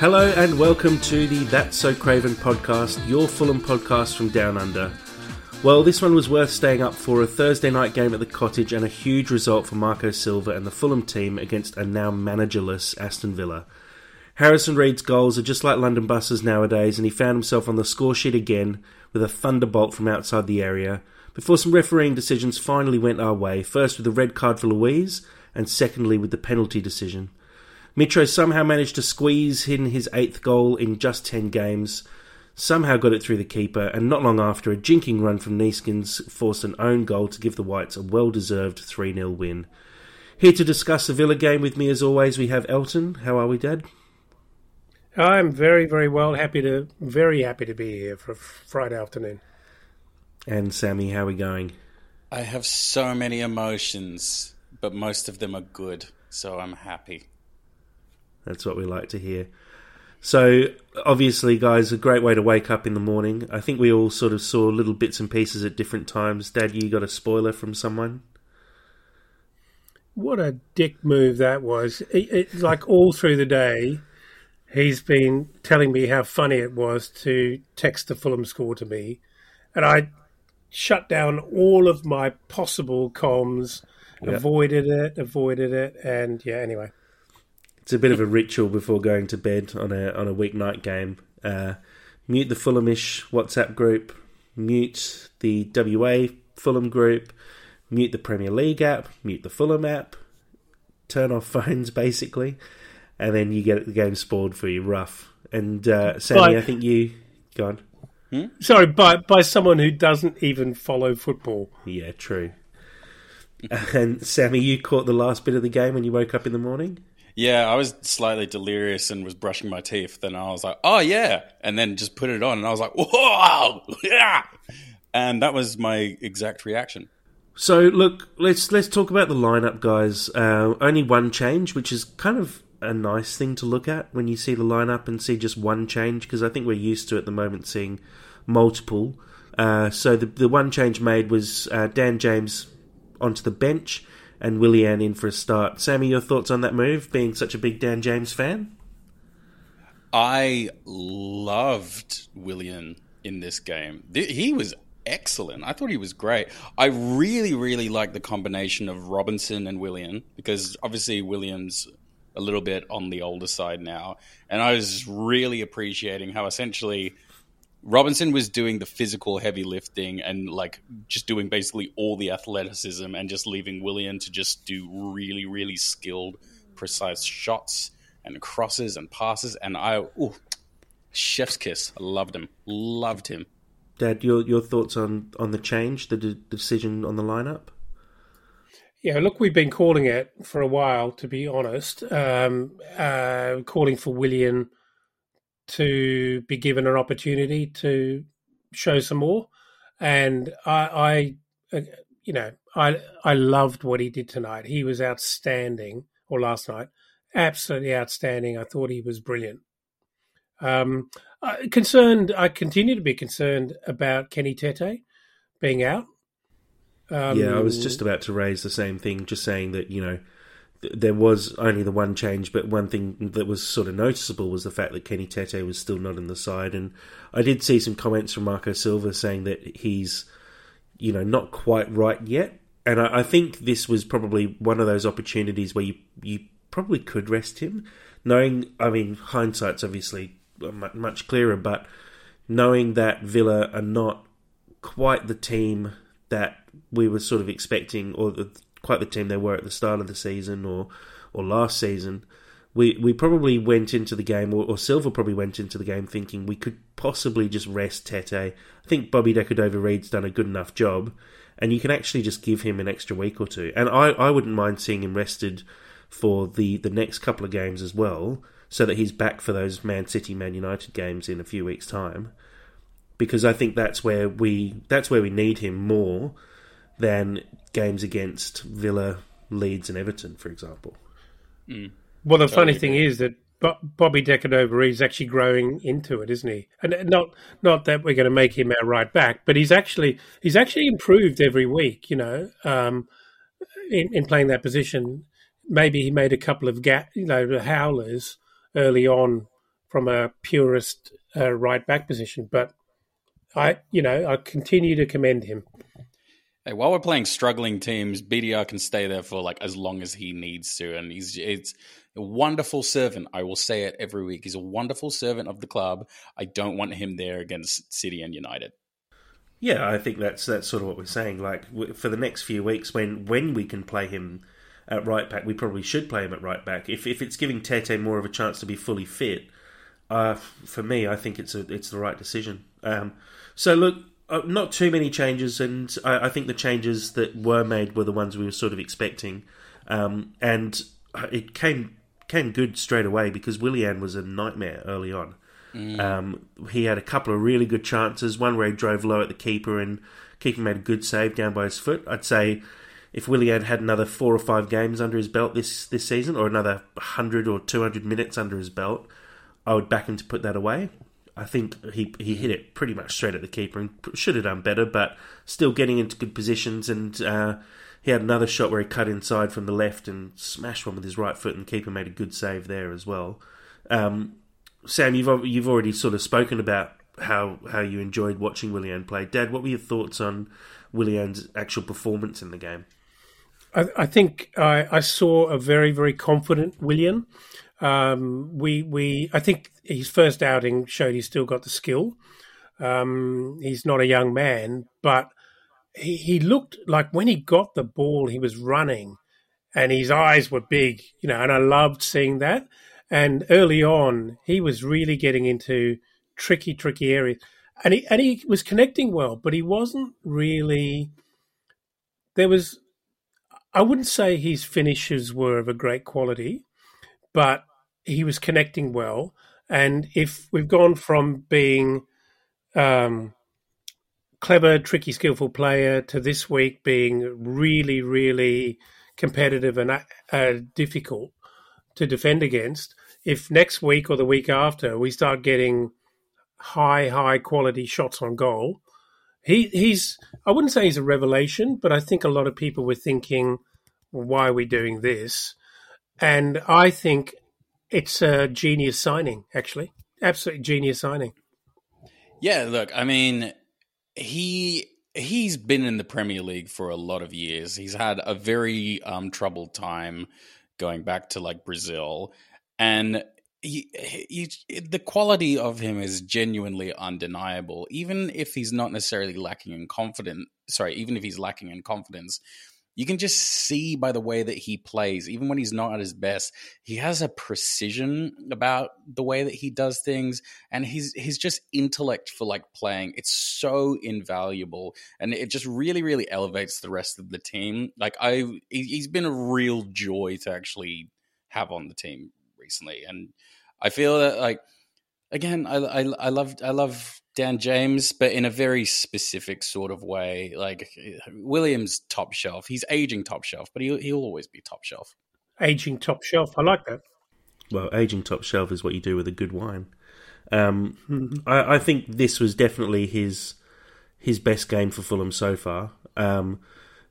Hello and welcome to the That's So Craven podcast, your Fulham podcast from Down Under. Well, this one was worth staying up for a Thursday night game at the cottage and a huge result for Marco Silva and the Fulham team against a now managerless Aston Villa. Harrison Reed's goals are just like London buses nowadays, and he found himself on the score sheet again with a thunderbolt from outside the area. Before some refereeing decisions finally went our way, first with the red card for Luiz, and secondly with the penalty decision. Mitro somehow managed to squeeze in his eighth goal in just 10 games, somehow got it through the keeper, and not long after, a jinking run from Neeskens forced an own goal to give the Whites a well deserved 3 0 win. Here to discuss the Villa game with me, as always, we have Elton. How are we, Dad? I'm very, very well. Happy to, very happy to be here for Friday afternoon. And Sammy, how are we going? I have so many emotions, but most of them are good, so I'm happy. That's what we like to hear. So, obviously, guys, a great way to wake up in the morning. I think we all sort of saw little bits and pieces at different times. Dad, you got a spoiler from someone? What a dick move that was. It, it, like all through the day, he's been telling me how funny it was to text the Fulham score to me. And I shut down all of my possible comms, yep. avoided it, avoided it. And yeah, anyway. It's a bit of a ritual before going to bed on a on a weeknight game. Uh, mute the Fulhamish WhatsApp group, mute the WA Fulham group, mute the Premier League app, mute the Fulham app, turn off phones basically, and then you get the game spoiled for you. Rough. And uh, Sammy, I think you go on. Hmm? Sorry, by by someone who doesn't even follow football. Yeah, true. and Sammy, you caught the last bit of the game when you woke up in the morning. Yeah, I was slightly delirious and was brushing my teeth. Then I was like, "Oh yeah," and then just put it on, and I was like, "Whoa, yeah!" And that was my exact reaction. So look, let's let's talk about the lineup, guys. Uh, only one change, which is kind of a nice thing to look at when you see the lineup and see just one change, because I think we're used to at the moment seeing multiple. Uh, so the the one change made was uh, Dan James onto the bench and Willian in for a start. Sammy, your thoughts on that move, being such a big Dan James fan? I loved Willian in this game. He was excellent. I thought he was great. I really, really like the combination of Robinson and Willian because obviously Willian's a little bit on the older side now. And I was really appreciating how essentially Robinson was doing the physical heavy lifting and like just doing basically all the athleticism and just leaving Willian to just do really, really skilled, precise shots and crosses and passes. And I, ooh, chef's kiss. I loved him. Loved him. Dad, your your thoughts on on the change, the, the decision on the lineup? Yeah, look, we've been calling it for a while, to be honest. Um, uh, calling for Willian to be given an opportunity to show some more. And I, I, uh, you know, I I loved what he did tonight. He was outstanding, or last night, absolutely outstanding. I thought he was brilliant. Um, I, concerned, I continue to be concerned about Kenny Tete being out. Um, yeah, I was just about to raise the same thing, just saying that you know there was only the one change, but one thing that was sort of noticeable was the fact that Kenny Tete was still not in the side. And I did see some comments from Marco Silva saying that he's, you know, not quite right yet. And I, I think this was probably one of those opportunities where you you probably could rest him, knowing. I mean, hindsight's obviously much clearer, but knowing that Villa are not quite the team that we were sort of expecting, or the quite the team they were at the start of the season or or last season. We we probably went into the game, or, or Silva probably went into the game thinking we could possibly just rest Tete. I think Bobby De Cordova-Reid's done a good enough job, and you can actually just give him an extra week or two. And I, I wouldn't mind seeing him rested for the, the next couple of games as well, so that he's back for those Man City, Man United games in a few weeks' time. Because I think that's where we that's where we need him more than games against Villa, Leeds, and Everton, for example. Mm. Well, the totally funny thing is that Bobby De Cordova is actually growing into it, isn't he? And not not that we're going to make him our right back, but he's actually he's actually improved every week. You know, um, in, in playing that position. Maybe he made a couple of gap, you know, howlers early on from a purist uh, right back position. But I, you know, I continue to commend him. Hey, while we're playing struggling teams, BDR can stay there for like as long as he needs to, and he's it's a wonderful servant. I will say it every week. He's a wonderful servant of the club. I don't want him there against City and United. Yeah, I think that's that's sort of what we're saying. Like for the next few weeks, when when we can play him at right back, we probably should play him at right back. If if it's giving Tete more of a chance to be fully fit, uh, for me, I think it's a it's the right decision. Um, so look, uh, not too many changes, and I, I, think the changes that were made were the ones we were sort of expecting, um, and it came came good straight away because Willian was a nightmare early on. Mm. Um, he had a couple of really good chances. One where he drove low at the keeper and keeper made a good save down by his foot. I'd say if Willian had another four or five games under his belt this this season, or another hundred or two hundred minutes under his belt, I would back him to put that away. I think he he hit it pretty much straight at the keeper and should have done better, but still getting into good positions. And uh, he had another shot where he cut inside from the left and smashed one with his right foot, and the keeper made a good save there as well. Um, Sam, you've you've already sort of spoken about how how you enjoyed watching Willian play. Dad, what were your thoughts on Willian's actual performance in the game? I, I think I, I, saw a very very confident Willian. Um, we we I think his first outing showed he's still got the skill. Um, he's not a young man, but he, he looked like when he got the ball, he was running, and his eyes were big, you know. And I loved seeing that. And early on, he was really getting into tricky, tricky areas, and he and he was connecting well, but he wasn't really. There was, I wouldn't say his finishes were of a great quality, but he was connecting well. And if we've gone from being um, clever, tricky, skillful player to this week being really, really competitive and uh, difficult to defend against, if next week or the week after we start getting high, high quality shots on goal, he he's I wouldn't say he's a revelation, but I think a lot of people were thinking, why are we doing this? And I think it's a genius signing, actually. Absolutely genius signing. Yeah, look, I mean, he he's been in the Premier League for a lot of years. He's had a very um, troubled time going back to like Brazil, and he, he, the quality of him is genuinely undeniable. Even if he's not necessarily lacking in confidence, sorry, even if he's lacking in confidence, you can just see by the way that he plays, even when he's not at his best, he has a precision about the way that he does things, and his his just intellect for like playing. It's so invaluable, and it just really, really elevates the rest of the team. Like I, he's been a real joy to actually have on the team recently, and I feel that like again, I I, I love I love Dan James, but in a very specific sort of way. Like Willian's, top shelf. He's aging top shelf, but he'll, he'll always be top shelf. Aging top shelf. I like that. Well, aging top shelf is what you do with a good wine. Um, mm-hmm. I, I, think this was definitely his his best game for Fulham so far. Um,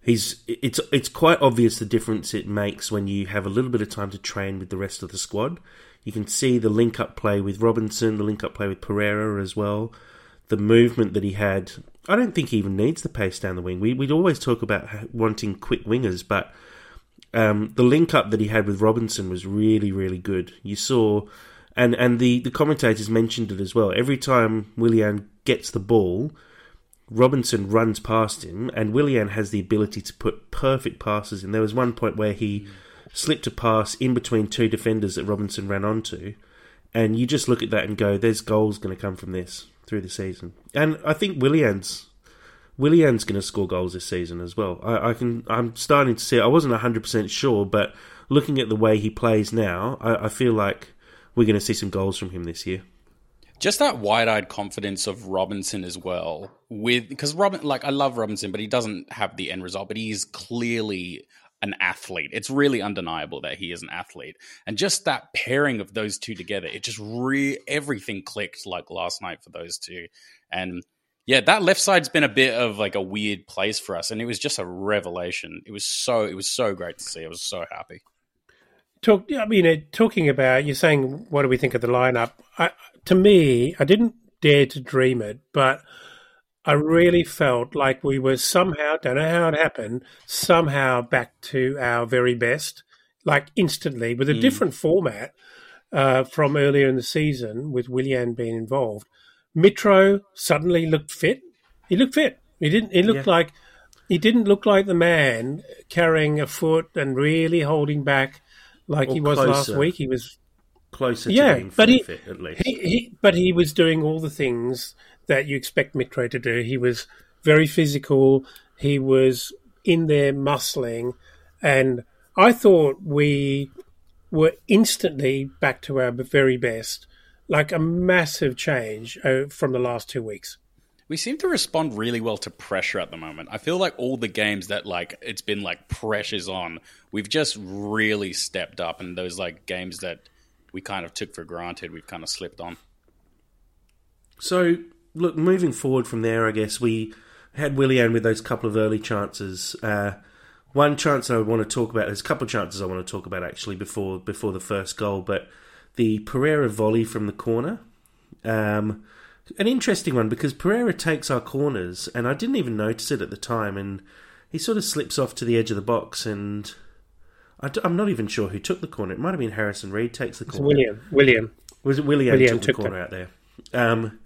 he's it's it's quite obvious the difference it makes when you have a little bit of time to train with the rest of the squad. You can see the link up play with Robinson, the link up play with Pereira as well the movement that he had. I don't think he even needs the pace down the wing. We, would always talk about wanting quick wingers, but um, the link up that he had with Robinson was really, really good. You saw, and and the, the commentators mentioned it as well. Every time Willian gets the ball, Robinson runs past him, and Willian has the ability to put perfect passes. And there was one point where he slipped a pass in between two defenders that Robinson ran onto, and you just look at that and go, "There's goals going to come from this." Through the season. And I think Willian's Willian's going to score goals this season as well. I, I, can. I'm starting to see. I wasn't 100 percent sure, but looking at the way he plays now, I, I feel like we're going to see some goals from him this year. Just that wide-eyed confidence of Robinson as well, with because Robin, like I love Robinson, but he doesn't have the end result. But he's clearly an athlete. It's really undeniable that he is an athlete. And just that pairing of those two together, it just re everything clicked like last night for those two. And yeah, that left side's been a bit of like a weird place for us, and it was just a revelation. It was so it was so great to see. I was so happy. talk. I mean, talking about you're saying, what do we think of the lineup? I, to me, I didn't dare to dream it, but I really felt like we were somehow, don't know how it happened, somehow back to our very best, like instantly with a mm. different format uh, from earlier in the season with Willian being involved. Mitro suddenly looked fit. He looked fit. He didn't. He looked yeah. like he didn't look like the man carrying a foot and really holding back like or he was closer. last week. He was closer yeah, but he, fit, at least. He, he, but he was doing all the things that you expect Mitro to do. He was very physical. He was in there muscling, and I thought we were instantly back to our very best, like a massive change uh, from the last two weeks. We seem to respond really well to pressure at the moment. I feel like all the games that like it's been like pressures on, we've just really stepped up, and those like games that we kind of took for granted, we've kind of slipped on. So, look, moving forward from there, I guess we had Willian with those couple of early chances. Uh, one chance I want to talk about. There's a couple of chances I want to talk about actually before before the first goal, but the Pereira volley from the corner. Um, an interesting one because Pereira takes our corners, and I didn't even notice it at the time, and he sort of slips off to the edge of the box, and I am not even sure who took the corner. It might have been Harrison Reed takes the corner. Willian. William. Was it Willian, Willian took, took the corner them. out there? Um,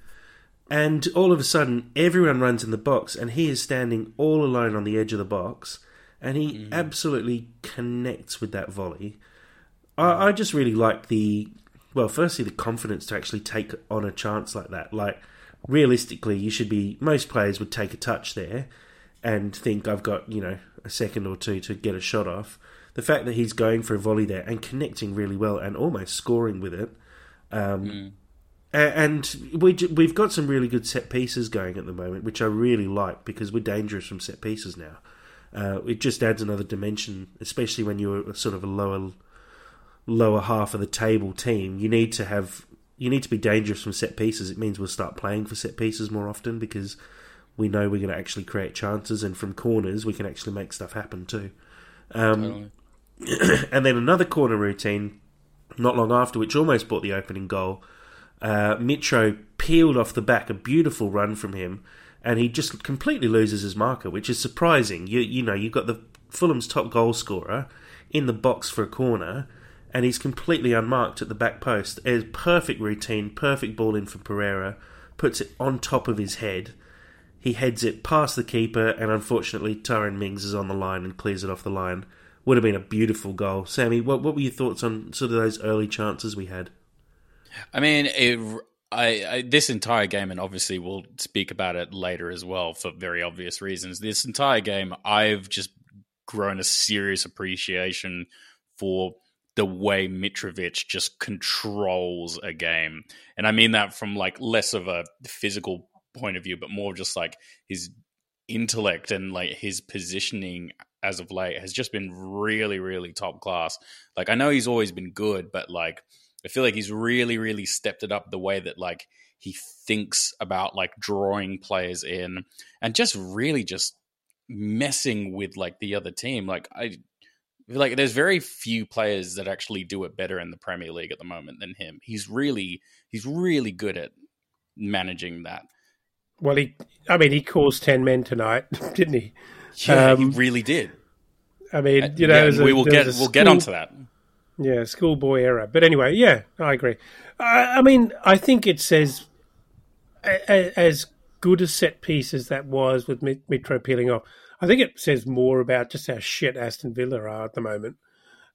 and all of a sudden, everyone runs in the box, and he is standing all alone on the edge of the box, and he mm. absolutely connects with that volley. I, I just really like the well, firstly, the confidence to actually take on a chance like that. Like, realistically, you should be, most players would take a touch there and think, I've got, you know, a second or two to get a shot off. The fact that he's going for a volley there and connecting really well and almost scoring with it. Um, mm. And we, we've got some really good set pieces going at the moment, which I really like because we're dangerous from set pieces now. Uh, it just adds another dimension, especially when you're sort of a lower lower half of the table team, you need to have you need to be dangerous from set pieces. It means we'll start playing for set pieces more often because we know we're going to actually create chances, and from corners we can actually make stuff happen too. Um, totally. and then another corner routine, not long after, which almost brought the opening goal. Uh, Mitro peeled off the back, a beautiful run from him, and he just completely loses his marker, which is surprising. You you know you've got the Fulham's top goal scorer in the box for a corner, and he's completely unmarked at the back post. It's perfect routine, perfect ball in for Pereira, puts it on top of his head. He heads it past the keeper, and unfortunately, Tyrone Mings is on the line and clears it off the line. Would have been a beautiful goal. Sammy, what, what were your thoughts on sort of those early chances we had? I mean, it, I, I, this entire game, and obviously we'll speak about it later as well for very obvious reasons. This entire game, I've just grown a serious appreciation for the way Mitrovic just controls a game. And I mean that from like less of a physical point of view, but more just like his intellect and like his positioning as of late has just been really, really top class. Like I know he's always been good, but like I feel like he's really, really stepped it up the way that like he thinks about like drawing players in and just really just messing with like the other team. Like I like there's very few players that actually do it better in the Premier League at the moment than him. He's really he's really good at managing that. Well, he I mean he caused ten men tonight, didn't he? Yeah, um, he really did. I mean, uh, you know, yeah, we will get we'll school, get onto that. Yeah, schoolboy era. But anyway, yeah, I agree. I, I mean, I think it says as good a set piece as that was with Mitro peeling off. I think it says more about just how shit Aston Villa are at the moment.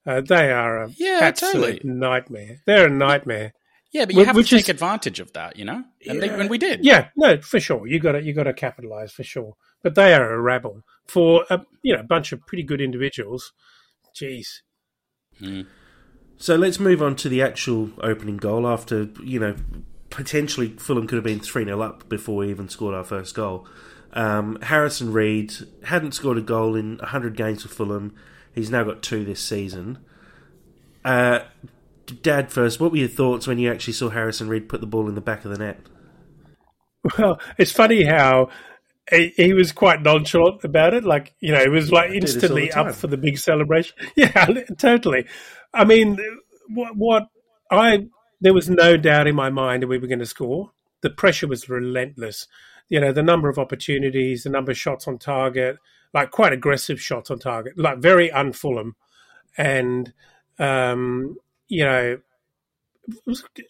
Uh, they are a yeah, absolute totally. nightmare. They're a nightmare. Yeah, but you have Which to take is, advantage of that, you know, and, yeah, they, and we did. Yeah, no, for sure. You got to you got to capitalize for sure. But they are a rabble for a you know a bunch of pretty good individuals. Jeez. Hmm. So let's move on to the actual opening goal. After you know, potentially Fulham could have been three 0 up before we even scored our first goal. Um, Harrison Reed hadn't scored a goal in 100 games for Fulham. He's now got two this season. Uh, Dad, first, what were your thoughts when you actually saw Harrison Reed put the ball in the back of the net? Well, it's funny how he, he was quite nonchalant about it. Like, you know, it was like instantly up for the big celebration. Yeah, totally. I mean, what, what I there was no doubt in my mind that we were going to score. The pressure was relentless. You know, the number of opportunities, the number of shots on target, like quite aggressive shots on target, like very unFulham, and um, you know,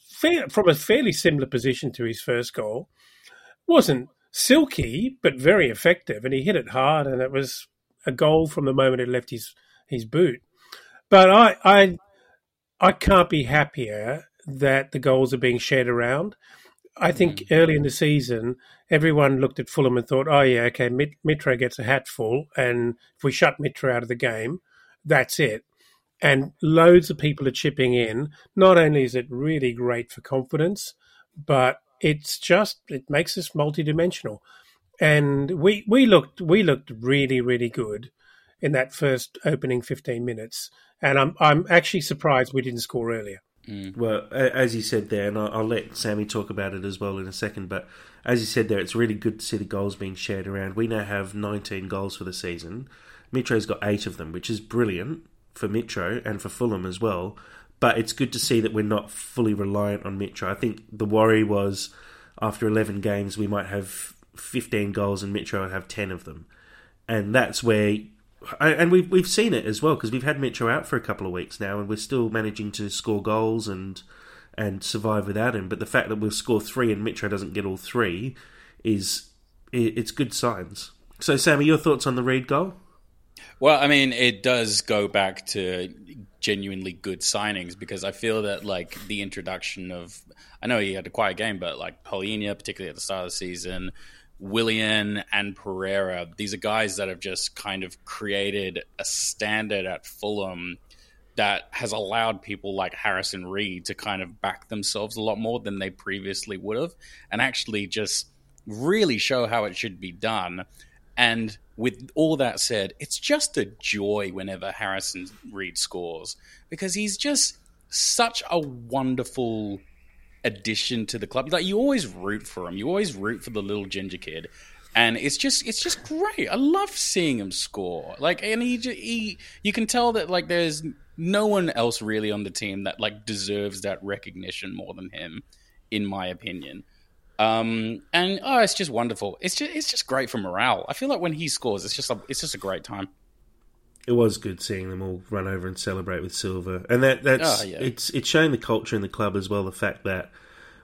fair, from a fairly similar position to his first goal. wasn't silky, but very effective, and he hit it hard, and it was a goal from the moment it left his his boot. But I I I can't be happier that the goals are being shared around. I think mm. early in the season, everyone looked at Fulham and thought, "Oh yeah, okay, Mitro gets a hatful, and if we shut Mitro out of the game, that's it." And loads of people are chipping in. Not only is it really great for confidence, but it's just it makes us multidimensional. And we we looked we looked really really good in that first opening fifteen minutes, and I'm I'm actually surprised we didn't score earlier. Mm. Well, as you said there, and I'll, let Sammy talk about it as well in a second. But as you said there, it's really good to see the goals being shared around. We now have 19 goals for the season. Mitro's got eight of them, which is brilliant for Mitro and for Fulham as well. But it's good to see that we're not fully reliant on Mitro. I think the worry was after 11 games, we might have 15 goals and Mitro would have 10 of them. And that's where and we've we've seen it as well because we've had Mitro out for a couple of weeks now, and we're still managing to score goals and and survive without him. But the fact that we'll score three and Mitro doesn't get all three is it's good signs. So, Sammy, your thoughts on the Reed goal? Well, I mean, it does go back to genuinely good signings because I feel that like the introduction of I know he had a quiet game, but like Palhinha, particularly at the start of the season, Willian and Pereira, these are guys that have just kind of created a standard at Fulham that has allowed people like Harrison Reed to kind of back themselves a lot more than they previously would have and actually just really show how it should be done. And with all that said, it's just a joy whenever Harrison Reed scores because he's just such a wonderful addition to the club. Like you always root for him. You always root for the little ginger kid, and it's just it's just great. I love seeing him score. Like, and he he you can tell that like there's no one else really on the team that like deserves that recognition more than him, in my opinion. Um, and oh, it's just wonderful. It's just it's just great for morale. I feel like when he scores, it's just a, it's just a great time it was good seeing them all run over and celebrate with Silva, and that that's oh, yeah. it's it's showing the culture in the club as well. The fact that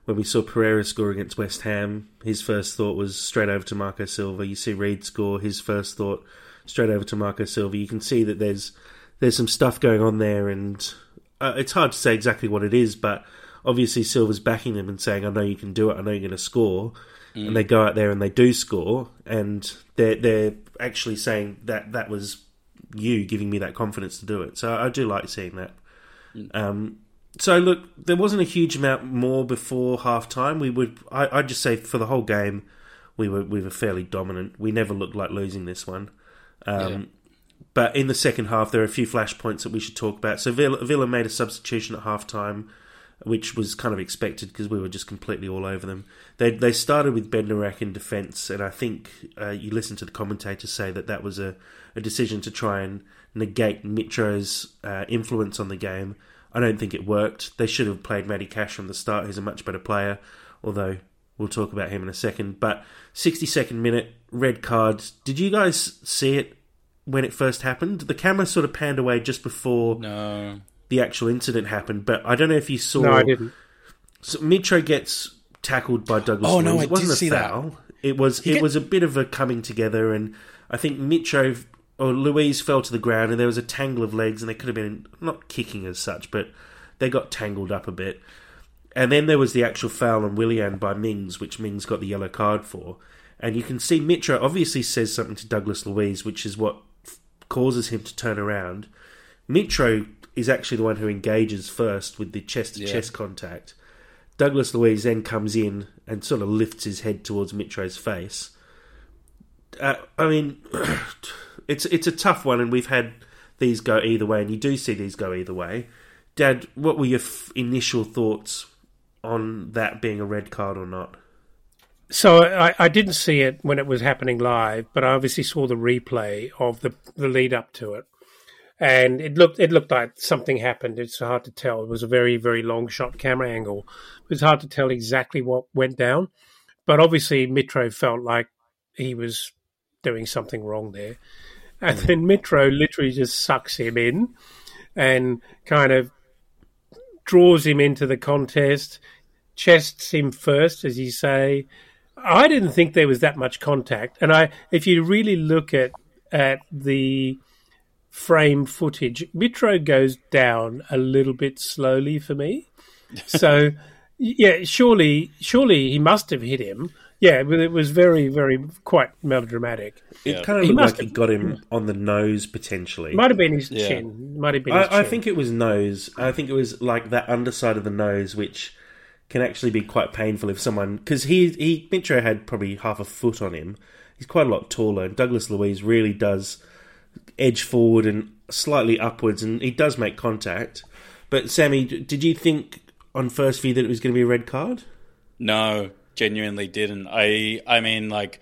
when we saw Pereira score against West Ham, his first thought was straight over to Marco Silva. You see Reed score, his first thought straight over to Marco Silva. You can see that there's there's some stuff going on there, and uh, it's hard to say exactly what it is, but obviously Silva's backing them and saying, "I know you can do it. I know you're going to score." Mm. And they go out there and they do score, and they're they're actually saying that that was you giving me that confidence to do it. So I do like seeing that. Mm. Um, so look, there wasn't a huge amount more before half time. We would, I, would just say, for the whole game, we were we were fairly dominant. We never looked like losing this one. Um, yeah. But in the second half, there are a few flashpoints that we should talk about. So Villa, Villa made a substitution at half time, which was kind of expected because we were just completely all over them. They they started with Bednarek in defence, and I think uh, you listen to the commentators say that that was a a decision to try and negate Mitro's uh, influence on the game. I don't think it worked. They should have played Matty Cash from the start. He's a much better player, although we'll talk about him in a second. But 62nd minute, red card. Did you guys see it when it first happened? The camera sort of panned away just before no. the actual incident happened, but I don't know if you saw. No, I didn't. So Mitro gets tackled by Douglas. Oh no, I it wasn't did a see foul. That. It was he it get... was a bit of a coming together, and I think Mitro or Luiz fell to the ground and there was a tangle of legs and they could have been not kicking as such, but they got tangled up a bit. And then there was the actual foul on Willian by Mings, which Mings got the yellow card for. And you can see Mitro obviously says something to Douglas Luiz, which is what causes him to turn around. Mitro is actually the one who engages first with the chest to chest contact. Douglas Luiz then comes in and sort of lifts his head towards Mitro's face. Uh, I mean, it's it's a tough one, and we've had these go either way, and you do see these go either way. Dad, what were your f- initial thoughts on that being a red card or not? So I, I, didn't see it when it was happening live, but I obviously saw the replay of the the lead up to it. and it looked it looked like something happened. It's hard to tell. It was a very very long shot camera angle. It was hard to tell exactly what went down, but obviously Mitro felt like he was doing something wrong there, and then Mitro literally just sucks him in and kind of draws him into the contest, chests him first, as you say. I didn't think there was that much contact, and I, if you really look at at the frame footage, Mitro goes down a little bit slowly for me. So, yeah, surely, surely he must have hit him. Yeah, but it was very, very quite melodramatic. It yeah. kind of looked like have, he got him on the nose potentially. Might have been his yeah. chin. Might have been. I, I, think it was nose. I think it was like that underside of the nose, which can actually be quite painful if someone because he he Mitro had probably half a foot on him. He's quite a lot taller, and Douglas Luiz really does edge forward and slightly upwards, and he does make contact. But Sammy, did you think on first view that it was going to be a red card? No, genuinely didn't. I I mean, like,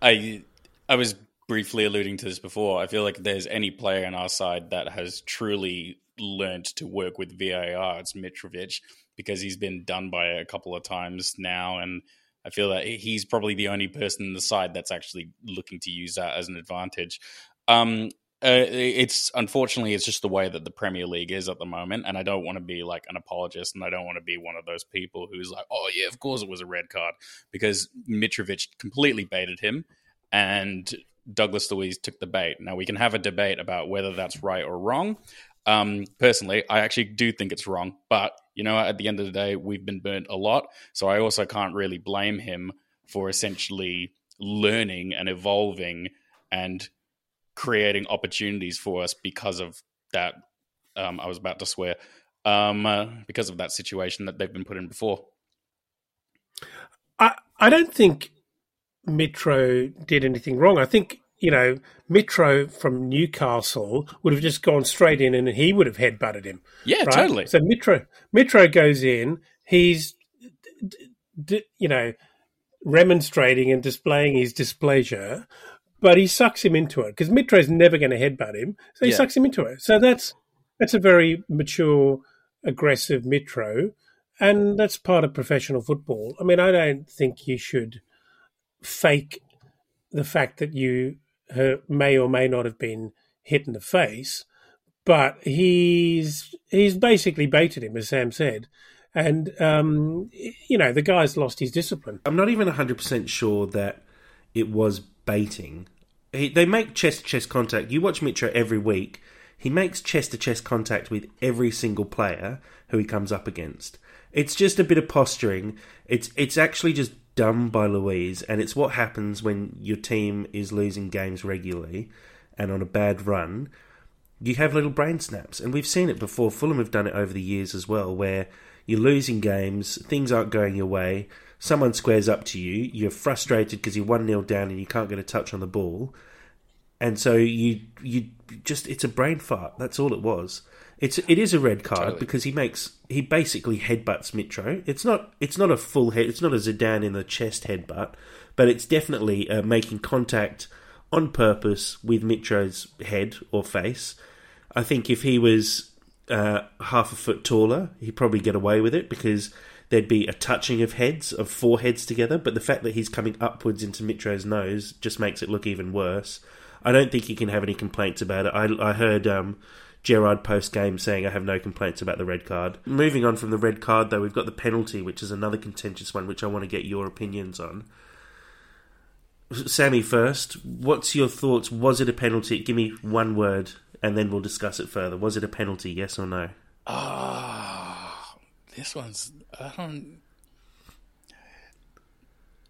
I I was briefly alluding to this before. I feel like there's any player on our side that has truly learned to work with VAR, it's Mitrovic because he's been done by it a couple of times now, and I feel that he's probably the only person in the side that's actually looking to use that as an advantage. Um, uh, it's unfortunately it's just the way that the Premier League is at the moment, and I don't want to be like an apologist, and I don't want to be one of those people who's like, "Oh yeah, of course it was a red card," because Mitrovic completely baited him, and Douglas Luiz took the bait. Now we can have a debate about whether that's right or wrong. Um, personally, I actually do think it's wrong, but you know, at the end of the day, we've been burnt a lot, so I also can't really blame him for essentially learning and evolving and creating opportunities for us because of that. Um, I was about to swear um, uh, because of that situation that they've been put in before. I I don't think Mitro did anything wrong. I think you know Mitro from Newcastle would have just gone straight in and he would have headbutted him. Yeah, right? totally. So Mitro Mitro goes in. He's you know remonstrating and displaying his displeasure but he sucks him into it because Mitro's never going to headbutt him, so he yeah. sucks him into it. So that's that's a very mature, aggressive Mitro, and that's part of professional football. I mean, I don't think you should fake the fact that you may or may not have been hit in the face, but he's he's basically baited him, as Sam said. And um, you know the guy's lost his discipline. I'm not even 100 percent sure that it was baiting. He, they make chest to chest contact. You watch Mitro every week. He makes chest to chest contact with every single player who he comes up against. It's just a bit of posturing. It's it's actually just done by Luiz, and it's what happens when your team is losing games regularly and on a bad run. You have little brain snaps, and we've seen it before. Fulham have done it over the years as well, where you're losing games, things aren't going your way, someone squares up to you, you're frustrated because you're 1 0 down and you can't get a touch on the ball. And so you you just it's a brain fart. That's all it was. It's it is a red card totally. because he makes he basically headbutts Mitro. It's not it's not a full head. It's not a Zidane in the chest headbutt, but it's definitely uh, making contact on purpose with Mitro's head or face. I think if he was uh, half a foot taller, he'd probably get away with it because there'd be a touching of heads, of four heads together, but the fact that he's coming upwards into Mitro's nose just makes it look even worse. I don't think he can have any complaints about it. I, I heard um, Gerrard post game saying, I have no complaints about the red card. Moving on from the red card, though, we've got the penalty, which is another contentious one, which I want to get your opinions on. Sammy, first, what's your thoughts? Was it a penalty? Give me one word, and then we'll discuss it further. Was it a penalty, yes or no? Ah, this one's I don't.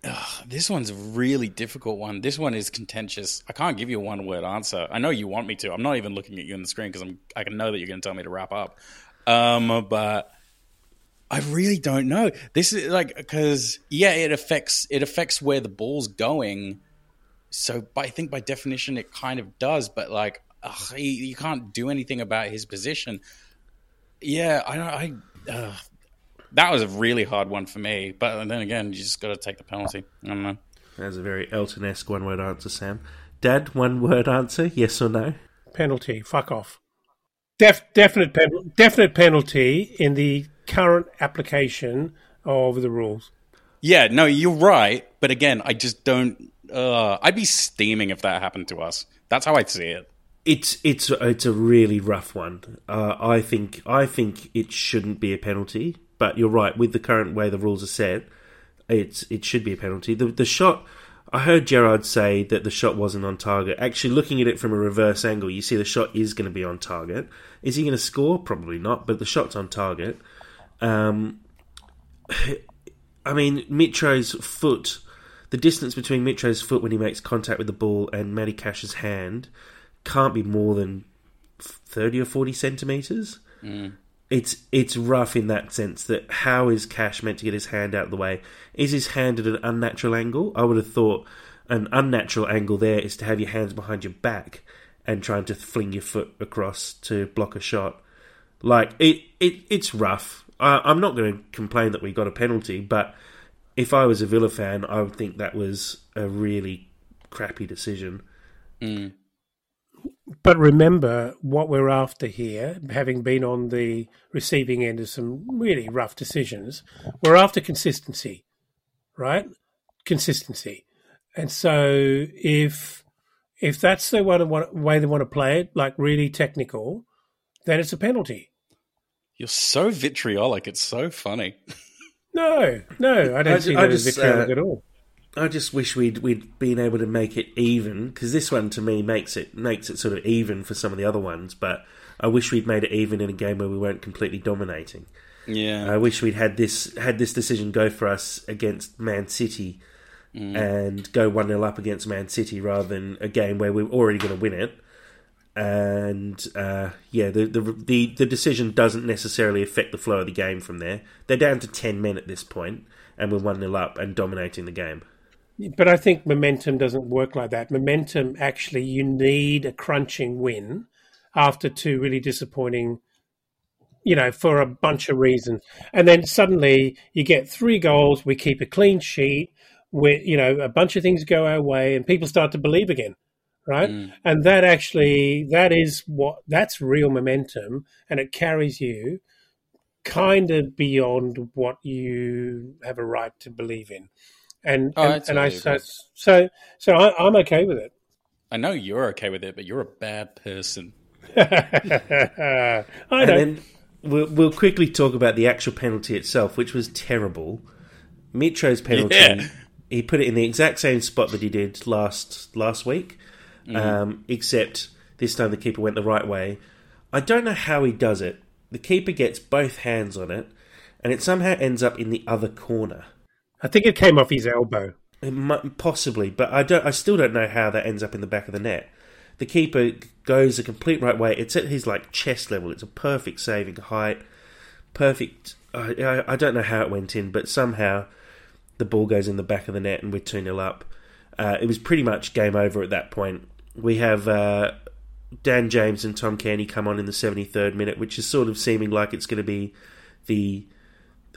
Ugh, this one's a really difficult one. This one is contentious. I can't give you a one word answer. I know you want me to. I'm not even looking at you on the screen because I'm. I can know that you're going to tell me to wrap up. Um, but I really don't know. This is like because yeah, it affects it affects where the ball's going. So I think by definition it kind of does. But like, ugh, he, you can't do anything about his position. Yeah, I don't. I. that was a really hard one for me. But then again, you just got to take the penalty. I don't know. That's a very Elton esque one word answer, Sam. Dad, one word answer, yes or no? Penalty. Fuck off. Def, definite, pen, definite penalty in the current application of the rules. Yeah, no, you're right. But again, I just don't. Uh, I'd be steaming if that happened to us. That's how I see it. It's it's it's a really rough one. Uh, I think I think it shouldn't be a penalty, but you're right. With the current way the rules are set, it's it should be a penalty. The the shot. I heard Gerrard say that the shot wasn't on target. Actually, looking at it from a reverse angle, you see the shot is going to be on target. Is he going to score? Probably not, but the shot's on target. Um, I mean, Mitro's foot, the distance between Mitro's foot when he makes contact with the ball and Matty Cash's hand can't be more than 30 or 40 centimetres. Mm. It's it's rough in that sense that how is Cash meant to get his hand out of the way? Is his hand at an unnatural angle? I would have thought an unnatural angle there is to have your hands behind your back and trying to fling your foot across to block a shot. Like it, it it's rough. I, I'm not going to complain that we got a penalty, but if I was a Villa fan, I would think that was a really crappy decision. Mm. But remember what we're after here, having been on the receiving end of some really rough decisions, we're after consistency, right? Consistency. And so if if that's the one way they want to play it, like really technical, then it's a penalty. You're so vitriolic. It's so funny. No, no, I don't I see that as vitriolic uh, at all. I just wish we'd we'd been able to make it even because this one to me makes it makes it sort of even for some of the other ones. But I wish we'd made it even in a game where we weren't completely dominating. Yeah, I wish we'd had this had this decision go for us against Man City mm. and go one 0 up against Man City rather than a game where we are already going to win it. And uh, yeah, the, the the the decision doesn't necessarily affect the flow of the game from there. They're down to ten men at this point, and we're one 0 up and dominating the game. But I think momentum doesn't work like that. Momentum actually, you need a crunching win after two really disappointing, you know, for a bunch of reasons. And then suddenly you get three goals, we keep a clean sheet, we, you know, a bunch of things go our way, and people start to believe again. Right. Mm. And that actually, that is what, that's real momentum, and it carries you kind of beyond what you have a right to believe in and oh, and, and I so so so I, am okay with it. I know you're okay with it, but you're a bad person. I and then we'll, we'll quickly talk about the actual penalty itself, which was terrible. Mitro's penalty, yeah. he put it in the exact same spot that he did last last week, mm-hmm. um, except this time the keeper went the right way. I don't know how he does it. The keeper gets both hands on it, and it somehow ends up in the other corner. I think it came off his elbow. Might, possibly, but I don't. I still don't know how that ends up in the back of the net. The keeper goes a complete right way. It's at his like chest level. It's a perfect saving height. Perfect. I, I don't know how it went in, but somehow the ball goes in the back of the net and we're 2 0 up. Uh, it was pretty much game over at that point. We have uh, Dan James and Tom Cairney come on in the 73rd minute, which is sort of seeming like it's going to be the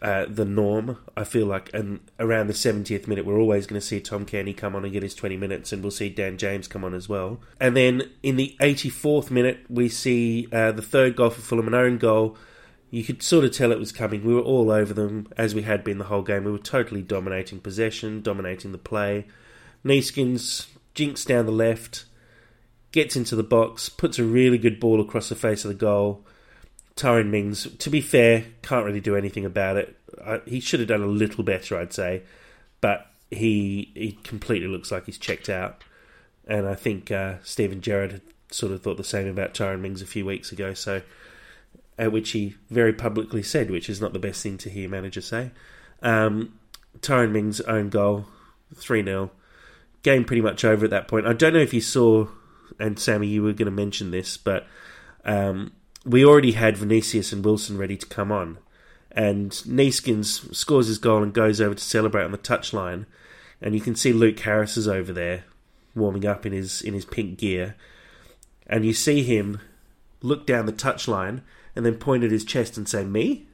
uh, the norm. I feel like, and around the 70th minute, we're always going to see Tom Cairney come on and get his 20 minutes, and we'll see Dan James come on as well. And then in the 84th minute, we see uh, the third goal for Fulham, an own goal. You could sort of tell it was coming. We were all over them as we had been the whole game. We were totally dominating possession, dominating the play. Neeskens jinks down the left, gets into the box, puts a really good ball across the face of the goal Tyrone Mings, to be fair, can't really do anything about it. I, he should have done a little better, I'd say, but he he completely looks like he's checked out. And I think uh, Steven Gerrard had sort of thought the same about Tyrone Mings a few weeks ago. So, uh, which he very publicly said, which is not the best thing to hear manager say. Um, Mings' own goal, three 0 Game pretty much over at that point. I don't know if you saw, and Sammy, you were going to mention this, but um, we already had Vinicius and Wilson ready to come on. And Neeskens scores his goal and goes over to celebrate on the touchline. And you can see Luke Harris is over there warming up in his in his pink gear. And you see him look down the touchline and then point at his chest and say, Me?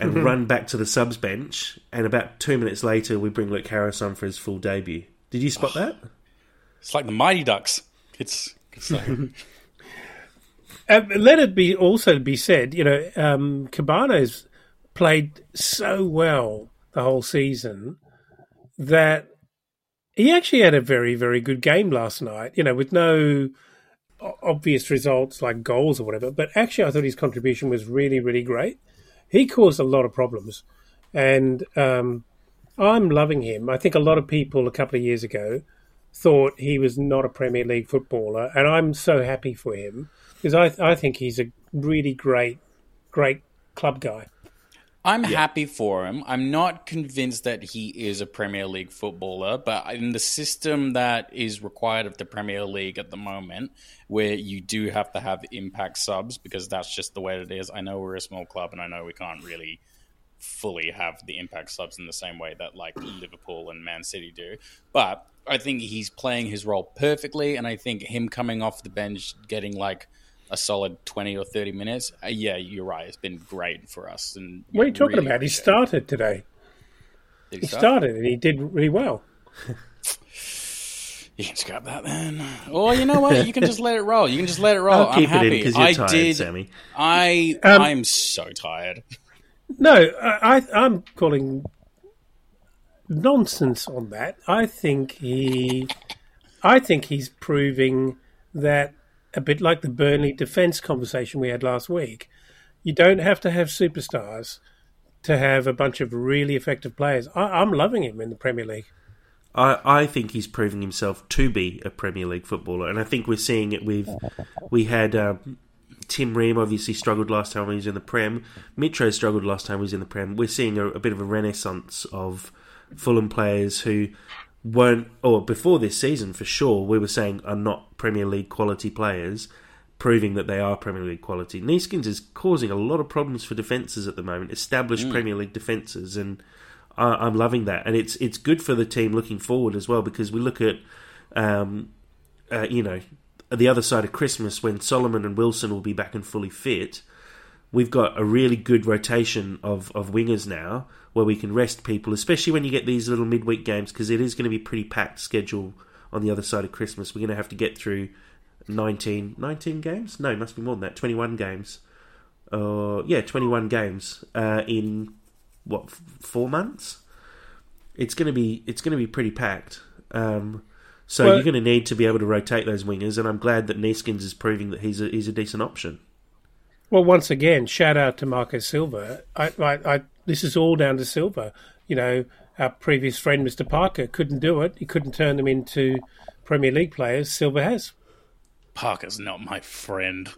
And run back to the subs bench. And about two minutes later, we bring Luke Harris on for his full debut. Did you spot oh, that? It's like the Mighty Ducks. It's, it's like... uh, let it be also be said, you know, um, Kebano's played so well the whole season that he actually had a very, very good game last night. You know, with no obvious results like goals or whatever. But actually, I thought his contribution was really, really great. He caused a lot of problems, and um, I'm loving him. I think a lot of people a couple of years ago thought he was not a Premier League footballer, and I'm so happy for him because I, I think he's a really great, great club guy. I'm yeah. happy for him. I'm not convinced that he is a Premier League footballer, but in the system that is required of the Premier League at the moment, where you do have to have impact subs because that's just the way it is. I know we're a small club and I know we can't really fully have the impact subs in the same way that like Liverpool and Man City do, but I think he's playing his role perfectly, and I think him coming off the bench, getting like a solid 20 or 30 minutes, uh, yeah, you're right. It's been great for us. And What are you talking really about? He started today. He, he start? started and he did really well. you can scrap that then. Or you know what? You can just let it roll. You can just let it roll. I'm happy. because you're I tired, did. Sammy. I um, I'm so tired. No, I, I I'm calling nonsense on that. I think he, I think he's proving that a bit like the Burnley defence conversation we had last week. You don't have to have superstars to have a bunch of really effective players. I, am loving him in the Premier League. I, I think he's proving himself to be a Premier League footballer, and I think we're seeing it with. We had um, Tim Ream obviously struggled last time he was in the Prem. Mitro struggled last time he was in the Prem. We're seeing a, a bit of a renaissance of Fulham players who weren't, or before this season for sure, we were saying are not Premier League quality players, proving that they are Premier League quality. Neeskens is causing a lot of problems for defences at the moment, established mm. Premier League defences, and I, am loving that. And it's it's good for the team looking forward as well because we look at, um, uh, you know, the other side of Christmas when Solomon and Wilson will be back and fully fit. We've got a really good rotation of, of wingers now where we can rest people, especially when you get these little midweek games, because it is going to be pretty packed schedule on the other side of Christmas. We're going to have to get through 19, 19 games? No, it must be more than that. 21 games. Uh, yeah, 21 games uh, in, what, four months? It's going to be it's going to be pretty packed. Um, so well, you're going to need to be able to rotate those wingers, and I'm glad that Neeskens is proving that he's a, he's a decent option. Well, once again, shout out to Marco Silva. I, I, I this is all down to Silva. You know, our previous friend, Mr. Parker, couldn't do it. He couldn't turn them into Premier League players. Silva has. Parker's not my friend.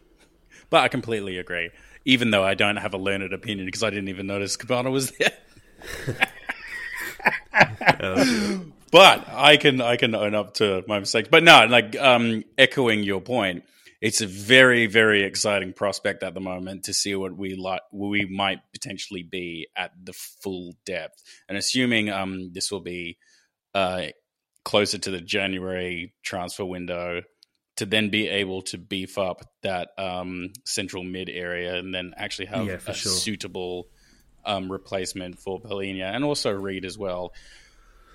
But I completely agree. Even though I don't have a learned opinion because I didn't even notice Kebano was there. but I can I can own up to my mistakes. But no, like um, echoing your point, it's a very very exciting prospect at the moment to see what we like we might potentially be at the full depth and assuming um this will be uh closer to the January transfer window to then be able to beef up that um central mid area and then actually have yeah, a sure. suitable um replacement for Palhinha and also Reed as well.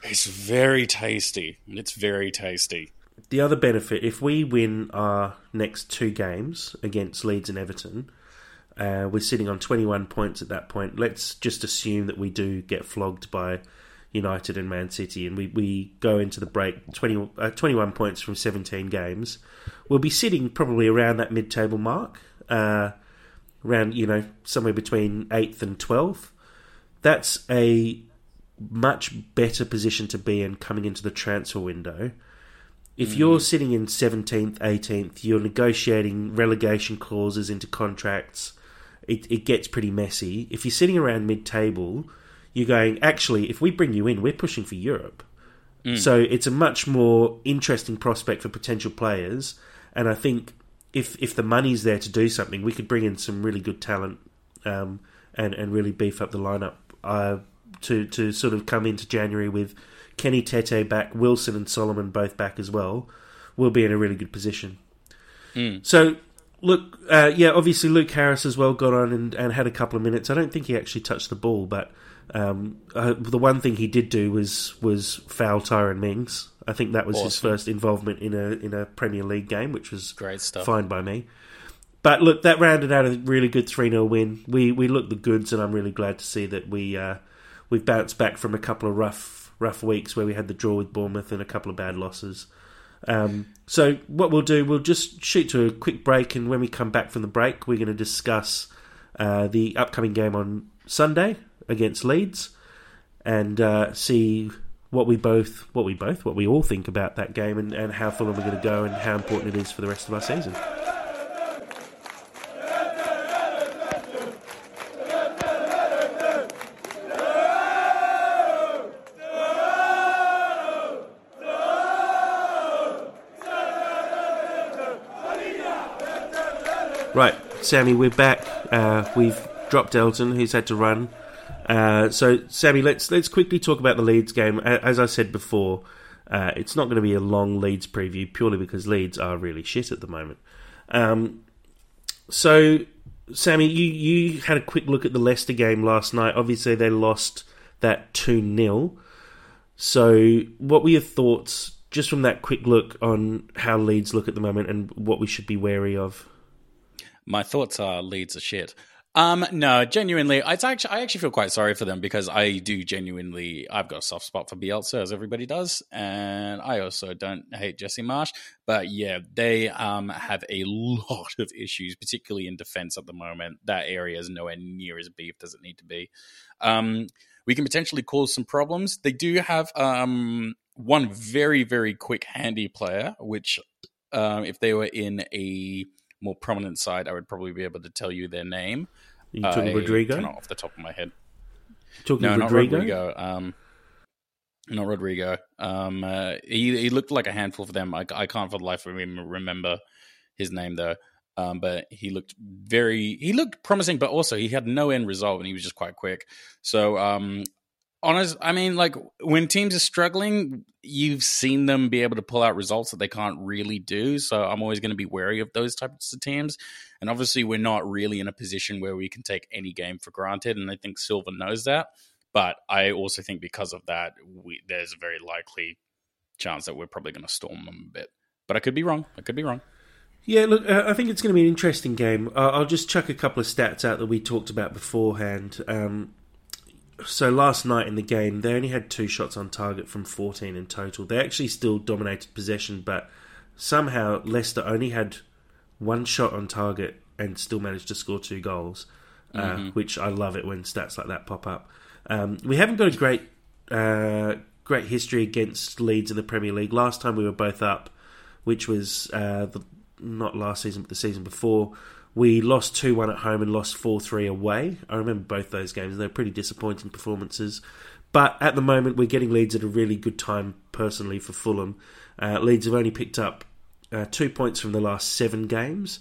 It's very tasty. It's very tasty the other benefit, if we win our next two games against Leeds and Everton, uh, we're sitting on 21 points at that point. Let's just assume that we do get flogged by United and Man City, and we, we go into the break 20, uh, 21 points from 17 games. We'll be sitting probably around that mid table mark, uh, around, you know, somewhere between 8th and 12th. That's a much better position to be in coming into the transfer window if mm. you're sitting in 17th, 18th, you're negotiating relegation clauses into contracts, it, it gets pretty messy. If you're sitting around mid table, you're going, actually, if we bring you in, we're pushing for Europe. Mm. So it's a much more interesting prospect for potential players. And I think if if the money's there to do something, we could bring in some really good talent um, and and really beef up the lineup uh, to to sort of come into January with Kenny Tete back, Wilson and Solomon both back as well, we'll be in a really good position. Mm. So, look, uh, yeah, obviously Luke Harris as well got on and, and, had a couple of minutes. I don't think he actually touched the ball, but um, uh, the one thing he did do was was foul Tyrone Mings. I think that was awesome. his first involvement in a in a Premier League game, which was great stuff. Fine by me. but look, that rounded out a really good 3 0 win. We we looked the goods, and I'm really glad to see that we, uh, we've bounced back from a couple of rough, rough weeks where we had the draw with Bournemouth and a couple of bad losses. Um, so, what we'll do, we'll just shoot to a quick break, and when we come back from the break, we're going to discuss uh, the upcoming game on Sunday against Leeds and uh, see what we both, what we both, what we all think about that game and, and how are going to go and how important it is for the rest of our season. Right, Sammy, we're back. Uh, we've dropped Elton, who's had to run. Uh, so, Sammy, let's let's quickly talk about the Leeds game. As I said before, uh, it's not going to be a long Leeds preview purely because Leeds are really shit at the moment. Um, so, Sammy, you, you had a quick look at the Leicester game last night. Obviously, they lost that 2 0. So, what were your thoughts just from that quick look on how Leeds look at the moment and what we should be wary of? My thoughts are Leeds are shit. Um, no, genuinely, I actually I actually feel quite sorry for them because I do genuinely I've got a soft spot for Bielsa as everybody does, and I also don't hate Jesse Marsch, but yeah, they um have a lot of issues, particularly in defense at the moment. That area is nowhere near as beef as it need to be. Um, we can potentially cause some problems. They do have um one very very quick handy player, which um, if they were in a more prominent side, I would probably be able to tell you their name. You talking uh, Rodrigo? Not off the top of my head. Talking no, Rodrigo? not Rodrigo. Um, not Rodrigo. Um, uh, he he looked like a handful for them. I, I can't for the life of me remember his name though. Um, but he looked very he looked promising, but also he had no end result and he was just quite quick. So um, honest i mean like when teams are struggling you've seen them be able to pull out results that they can't really do. So i'm always going to be wary of those types of teams. And obviously we're not really in a position where we can take any game for granted and i think silva knows that. But i also think because of that we, there's a very likely chance that we're probably going to storm them a bit. But i could be wrong. I could be wrong. Yeah, look, uh, I think it's going to be an interesting game. I'll just chuck a couple of stats out that we talked about beforehand. Um, so last night in the game, they only had two shots on target from 14 in total. They actually still dominated possession, but somehow Leicester only had one shot on target and still managed to score two goals, uh, mm-hmm. uh, which I love it when stats like that pop up. Um, we haven't got a great uh, great history against Leeds in the Premier League. Last time we were both up, which was uh, the, not last season but the season before we lost 2 1 at home and lost 4 3 away. I remember both those games. They were pretty disappointing performances. But at the moment, we're getting Leeds at a really good time, personally, for Fulham. Uh, Leeds have only picked up uh, two points from the last seven games.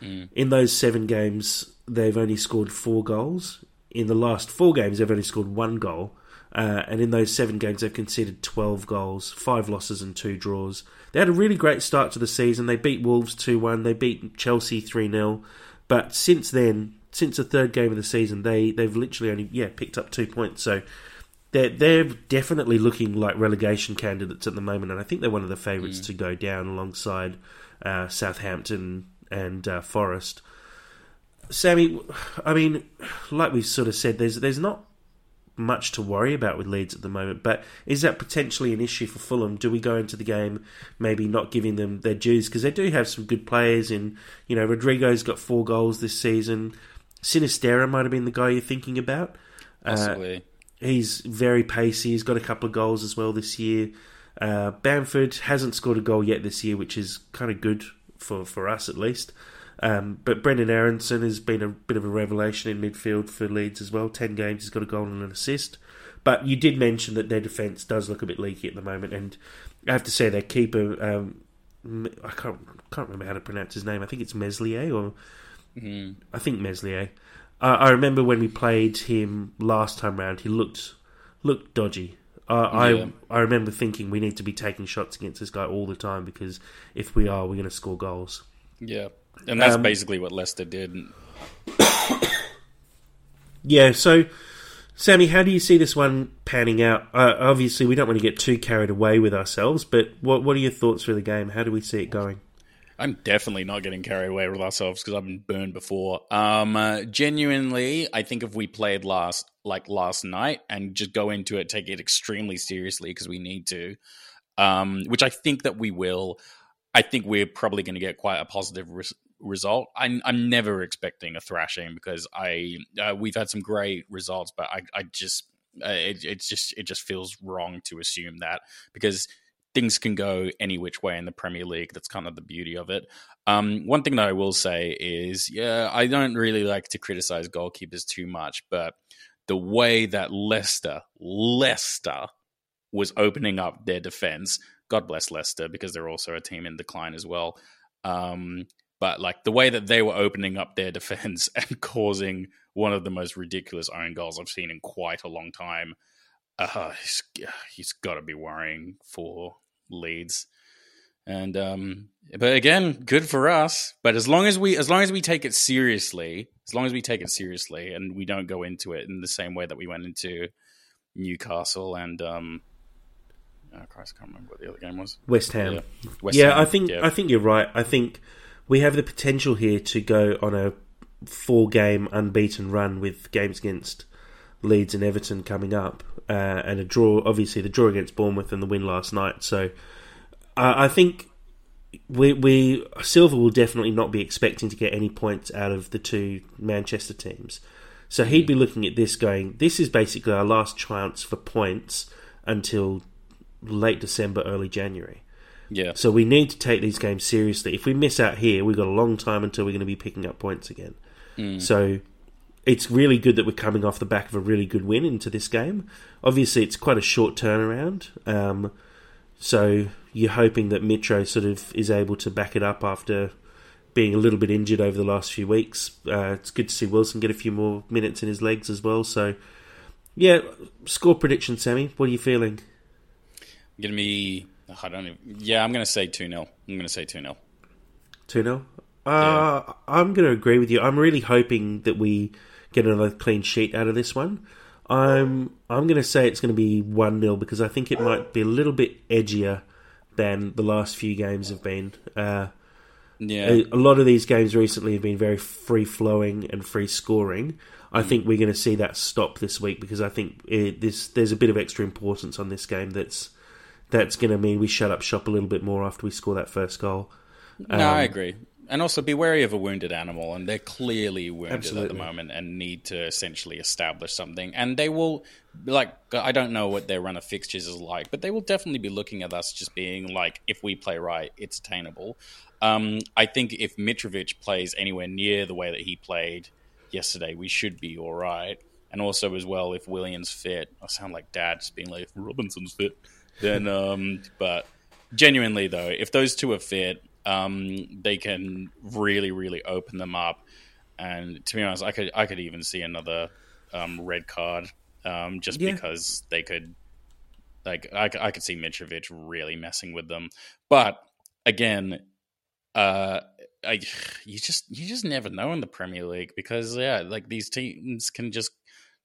Mm. In those seven games, they've only scored four goals. In the last four games, they've only scored one goal. Uh, and in those seven games, they've conceded 12 goals, five losses, and two draws. They had a really great start to the season. They beat Wolves 2 1, they beat Chelsea 3 0. But since then, since the third game of the season, they, they've literally only yeah picked up two points. So they're, they're definitely looking like relegation candidates at the moment. And I think they're one of the favourites mm. to go down alongside uh, Southampton and uh, Forest. Sammy, I mean, like we sort of said, there's there's not much to worry about with Leeds at the moment. But is that potentially an issue for Fulham? Do we go into the game maybe not giving them their dues because they do have some good players? In you know, Rodrigo's got four goals this season. Sinisterra might have been the guy you're thinking about. Uh, Possibly. Uh, he's very pacey. He's got a couple of goals as well this year. Uh, Bamford hasn't scored a goal yet this year, which is kind of good for, for us at least. Um, but Brendan Aaronson has been a bit of a revelation in midfield for Leeds as well. Ten games, he's got a goal and an assist. But you did mention that their defence does look a bit leaky at the moment, and I have to say their keeper, um, I can't can't remember how to pronounce his name. I think it's Meslier, or mm. I think Meslier. Uh, I remember when we played him last time round, he looked looked dodgy. Uh, yeah. I I remember thinking we need to be taking shots against this guy all the time because if we are, we're going to score goals. Yeah, and that's um, basically what Leicester did. yeah, so Sammy, how do you see this one panning out? Uh, obviously, we don't want to get too carried away with ourselves, but what what are your thoughts for the game? How do we see it going? I'm definitely not getting carried away with ourselves because I've been burned before. Um, uh, genuinely, I think if we played last like last night and just go into it, take it extremely seriously because we need to, um, which I think that we will. I think we're probably going to get quite a positive res- result. I'm, I'm never expecting a thrashing because I uh, we've had some great results, but I, I just uh, it, it's just it just feels wrong to assume that because things can go any which way in the Premier League. That's kind of the beauty of it. Um, one thing that I will say is, yeah, I don't really like to criticize goalkeepers too much, but the way that Leicester, Leicester was opening up their defense, God bless Leicester because they're also a team in decline as well. Um, but like the way that they were opening up their defense and causing one of the most ridiculous own goals I've seen in quite a long time uh, he's, he's got to be worrying for Leeds. And um, but again, good for us. But as long as we as long as we take it seriously, as long as we take it seriously, and we don't go into it in the same way that we went into Newcastle and um, oh Christ, I can't remember what the other game was. West Ham. Yeah, West yeah Ham. I think yeah. I think you're right. I think we have the potential here to go on a four game unbeaten run with games against Leeds and Everton coming up, uh, and a draw. Obviously, the draw against Bournemouth and the win last night. So, uh, I think we, we Silva will definitely not be expecting to get any points out of the two Manchester teams. So he'd be looking at this, going, "This is basically our last chance for points until late December, early January." Yeah. So we need to take these games seriously. If we miss out here, we've got a long time until we're going to be picking up points again. Mm. So it's really good that we're coming off the back of a really good win into this game. Obviously, it's quite a short turnaround. Um, so you're hoping that Mitro sort of is able to back it up after being a little bit injured over the last few weeks. Uh, it's good to see Wilson get a few more minutes in his legs as well. So, yeah, score prediction, Sammy. What are you feeling? Going to be, I don't even, yeah, I'm going to say 2 0. I'm going to say 2 0. 2 0? Uh, yeah. I'm going to agree with you. I'm really hoping that we get another clean sheet out of this one. I'm I'm going to say it's going to be one 0 because I think it might be a little bit edgier than the last few games have been. Uh, yeah, a, a, lot of these games recently have been very free flowing and free scoring. I mm. think we're going to see that stop this week because I think it, this there's a bit of extra importance on this game that's that's going to mean we shut up shop a little bit more after we score that first goal. Um, no, I um, agree and also be wary of a wounded animal, and they're clearly wounded Absolutely. at the moment and need to essentially establish something. And they will, like, I don't know what their run of fixtures is like, but they will definitely be looking at us just being like, if we play right, it's attainable. Um, I think if Mitrovic plays anywhere near the way that he played yesterday, we should be all right. And also, as well, if Willian's fit, I sound like dad just being like, if Robinson's fit. Then, um, but genuinely though, if those two are fit, um, they can really, really open them up. And to be honest, I could I could even see another um, red card um, just yeah. because they could like I, I could see Mitrovic really messing with them. But again, uh, I, you just you just never know in the Premier League because yeah, like these teams can just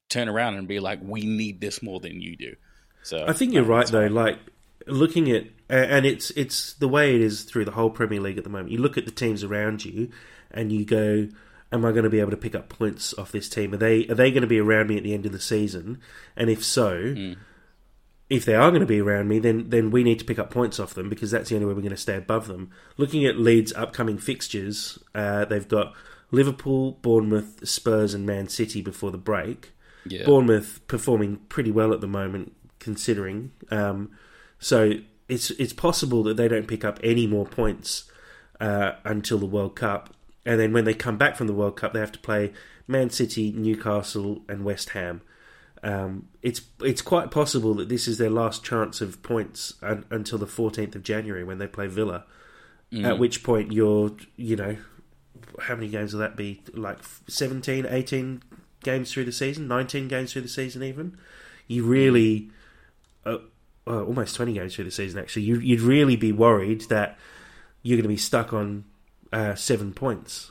turn around and be like, we need this more than you do. So I think you're right though. Like looking at and it's it's the way it is through the whole Premier League at the moment. You look at the teams around you, and you go, "Am I going to be able to pick up points off this team? Are they are they going to be around me at the end of the season? And if so, mm. if they are going to be around me, then then we need to pick up points off them because that's the only way we're going to stay above them. Looking at Leeds' upcoming fixtures, uh, they've got Liverpool, Bournemouth, Spurs, and Man City before the break. Yeah. Bournemouth performing pretty well at the moment, considering. Um, so it's it's possible that they don't pick up any more points uh, until the World Cup, and then when they come back from the World Cup, they have to play Man City, Newcastle, and West Ham. Um, it's it's quite possible that this is their last chance of points un- until the 14th of January when they play Villa. Mm. At which point you're, you know, how many games will that be? Like 17, 18 games through the season, 19 games through the season, even. You really uh, almost 20 games through the season, actually, you, would really be worried that you're going to be stuck on uh, seven points.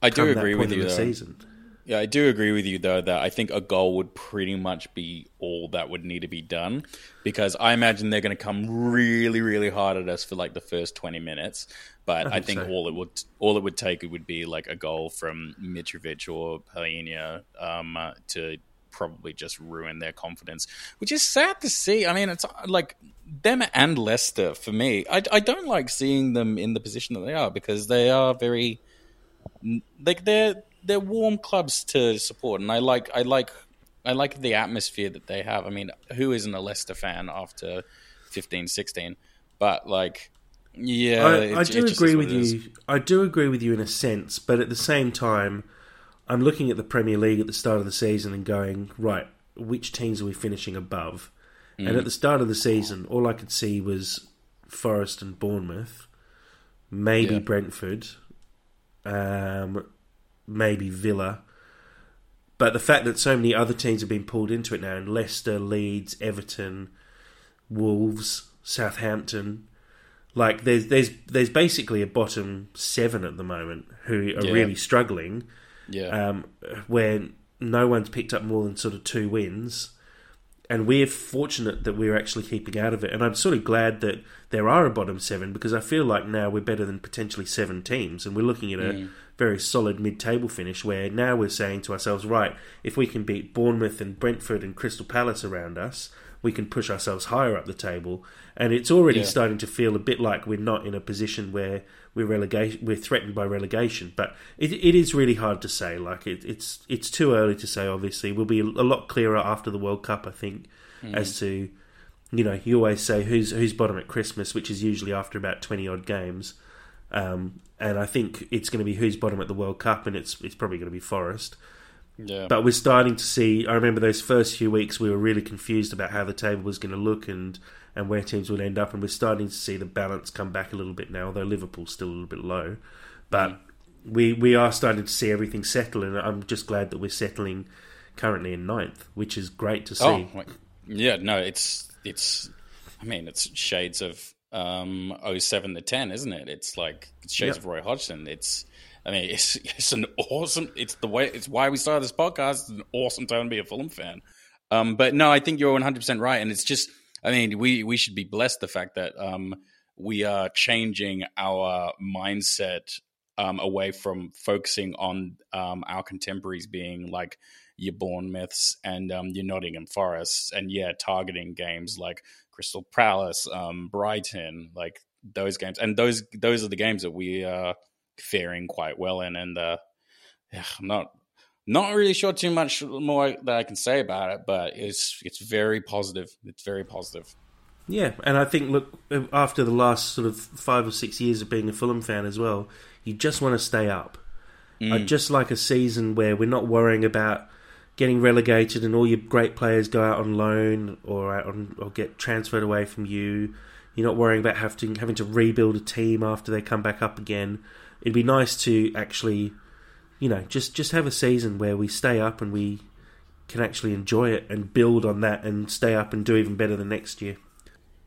I do agree with you. The season. Yeah, I do agree with you though that I think a goal would pretty much be all that would need to be done because I imagine they're going to come really, really hard at us for like the first twenty minutes. But I think, I think so. all it would all it would take it would be like a goal from Mitrovic or Palhinha um, uh, to probably just ruin their confidence, which is sad to see. I mean, it's uh, like them and Leicester for me. I, I don't like seeing them in the position that they are because they are very like they're they're warm clubs to support, and I like I like I like the atmosphere that they have. I mean, who isn't a Leicester fan after 15, 16? But like, yeah, I, it, I do agree with you. I do agree with you in a sense, but at the same time, I'm looking at the Premier League at the start of the season and going, right, which teams are we finishing above? Mm. And at the start of the season, all I could see was Forest and Bournemouth, maybe yeah. Brentford, um, maybe Villa. But the fact that so many other teams have been pulled into it now, and Leicester, Leeds, Everton, Wolves, Southampton, like there's there's there's basically a bottom seven at the moment who are yeah. really struggling. Yeah. Um, where no one's picked up more than sort of two wins, and we're fortunate that we're actually keeping out of it. And I'm sort of glad that there are a bottom seven because I feel like now we're better than potentially seven teams, and we're looking at a mm. very solid mid-table finish. Where now we're saying to ourselves, right, if we can beat Bournemouth and Brentford and Crystal Palace around us, we can push ourselves higher up the table. And it's already yeah. starting to feel a bit like we're not in a position where we're relegation, we're threatened by relegation. But it, it is really hard to say. Like it, it's it's too early to say. Obviously, we'll be a lot clearer after the World Cup. I think mm. as to you know you always say who's who's bottom at Christmas, which is usually after about twenty odd games. Um, and I think it's going to be who's bottom at the World Cup, and it's it's probably going to be Forest. Yeah. But we're starting to see. I remember those first few weeks we were really confused about how the table was going to look and and where teams will end up, and we're starting to see the balance come back a little bit now. Although Liverpool's still a little bit low, but mm. we we are starting to see everything settle, and I'm just glad that we're settling currently in ninth, which is great to see. Oh, yeah, no, it's it's. I mean, it's shades of um 07 to 10 isn't it it's like it's shades yep. of roy hodgson it's I mean, it's it's an awesome. It's the way. It's why we started this podcast. It's an awesome time to be a Fulham fan. Um, but no, I think you're 100 percent right, and it's just. I mean, we we should be blessed the fact that um, we are changing our mindset um, away from focusing on um, our contemporaries being like your Bournemouths and um, your Nottingham Forests, and yeah, targeting games like Crystal Palace, um, Brighton, like those games, and those those are the games that we are faring quite well in, and uh, I'm not not really sure too much more that I can say about it, but it's it's very positive. It's very positive. Yeah, and I think look after the last sort of five or six years of being a Fulham fan as well, you just want to stay up. Mm. I just like a season where we're not worrying about getting relegated and all your great players go out on loan or on, or get transferred away from you. You're not worrying about having having to rebuild a team after they come back up again it'd be nice to actually, you know, just just have a season where we stay up and we can actually enjoy it and build on that and stay up and do even better the next year.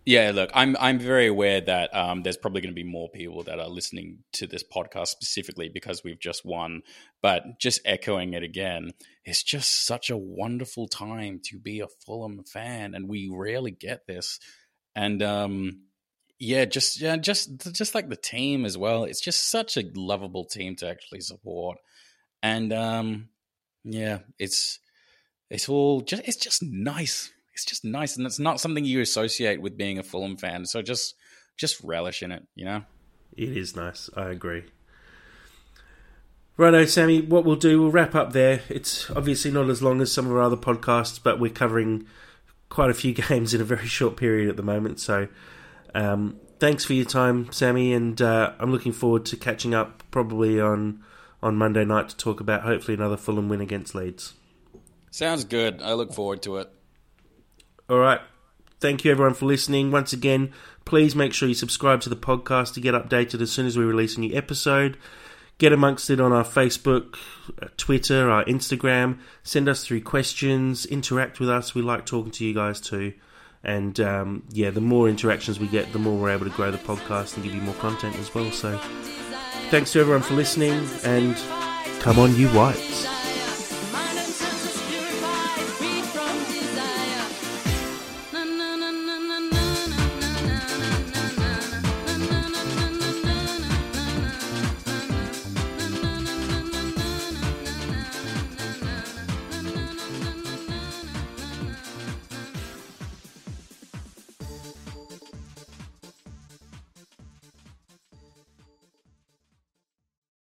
Yeah, look, I'm I'm very aware that um, there's probably going to be more people that are listening to this podcast specifically because we've just won. But just echoing it again, it's just such a wonderful time to be a Fulham fan, and we rarely get this. And um, yeah, just yeah, just just like the team as well. It's just such a lovable team to actually support, and um, yeah, it's it's all just it's just nice. It's just nice, and it's not something you associate with being a Fulham fan. So just just relish in it, you know. It is nice. I agree. Righto, Sammy. What we'll do, we'll wrap up there. It's obviously not as long as some of our other podcasts, but we're covering quite a few games in a very short period at the moment. So um, thanks for your time, Sammy, and uh, I'm looking forward to catching up probably on on Monday night to talk about hopefully another Fulham win against Leeds. Sounds good. I look forward to it. All right. Thank you everyone for listening. Once again, please make sure you subscribe to the podcast to get updated as soon as we release a new episode. Get amongst it on our Facebook, uh, Twitter, our Instagram. Send us through questions. Interact with us. We like talking to you guys too. And um, yeah, the more interactions we get, the more we're able to grow the podcast and give you more content as well. So thanks to everyone for listening, and come on, you whites.